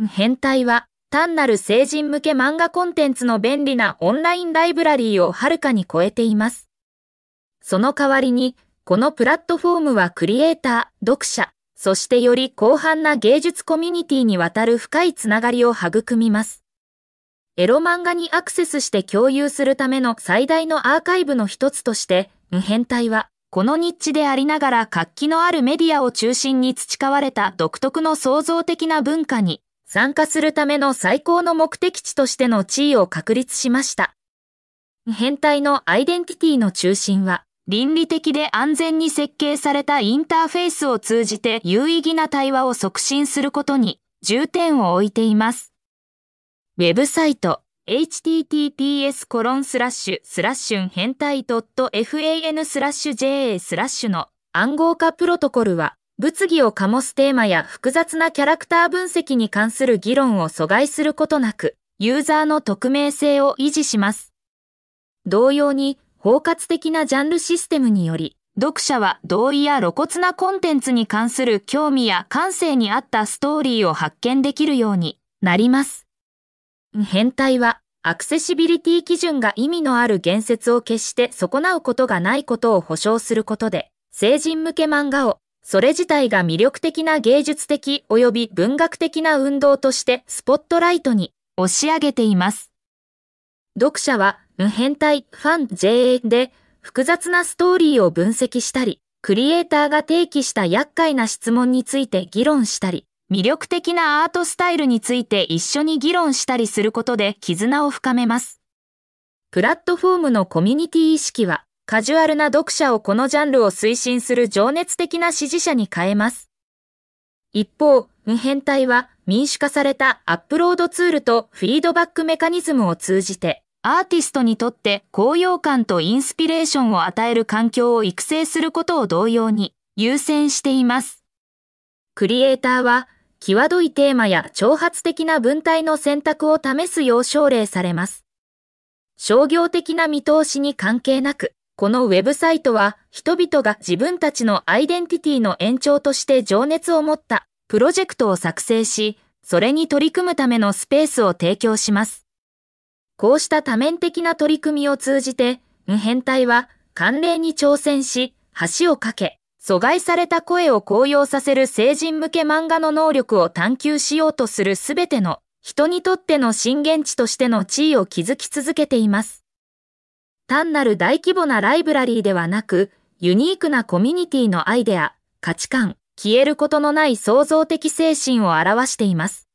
変態は単なる成人向け漫画コンテンツの便利なオンラインライブラリーをはるかに超えています。その代わりに、このプラットフォームはクリエイター、読者、そしてより広範な芸術コミュニティにわたる深いつながりを育みます。エロ漫画にアクセスして共有するための最大のアーカイブの一つとして、変態は、このニッチでありながら活気のあるメディアを中心に培われた独特の創造的な文化に参加するための最高の目的地としての地位を確立しました。変態のアイデンティティの中心は、倫理的で安全に設計されたインターフェースを通じて有意義な対話を促進することに重点を置いています。ウェブサイト https コロンスラッシュスラッシュ変態 .fan スラッシュ ja スラッシュの暗号化プロトコルは物議を醸すテーマや複雑なキャラクター分析に関する議論を阻害することなく、ユーザーの匿名性を維持します。同様に、包括的なジャンルシステムにより、読者は同意や露骨なコンテンツに関する興味や感性に合ったストーリーを発見できるようになります。変態は、アクセシビリティ基準が意味のある言説を決して損なうことがないことを保証することで、成人向け漫画をそれ自体が魅力的な芸術的及び文学的な運動としてスポットライトに押し上げています。読者は、無変態、ファン、JA で複雑なストーリーを分析したり、クリエイターが提起した厄介な質問について議論したり、魅力的なアートスタイルについて一緒に議論したりすることで絆を深めます。プラットフォームのコミュニティ意識は、カジュアルな読者をこのジャンルを推進する情熱的な支持者に変えます。一方、無変態は民主化されたアップロードツールとフィードバックメカニズムを通じて、アーティストにとって高揚感とインスピレーションを与える環境を育成することを同様に優先しています。クリエイターは、際どいテーマや挑発的な文体の選択を試すよう奨励されます。商業的な見通しに関係なく、このウェブサイトは人々が自分たちのアイデンティティの延長として情熱を持ったプロジェクトを作成し、それに取り組むためのスペースを提供します。こうした多面的な取り組みを通じて、無変態は慣例に挑戦し、橋を架け、阻害された声を高揚させる成人向け漫画の能力を探求しようとするすべての人にとっての震源地としての地位を築き続けています。単なる大規模なライブラリーではなく、ユニークなコミュニティのアイデア、価値観、消えることのない創造的精神を表しています。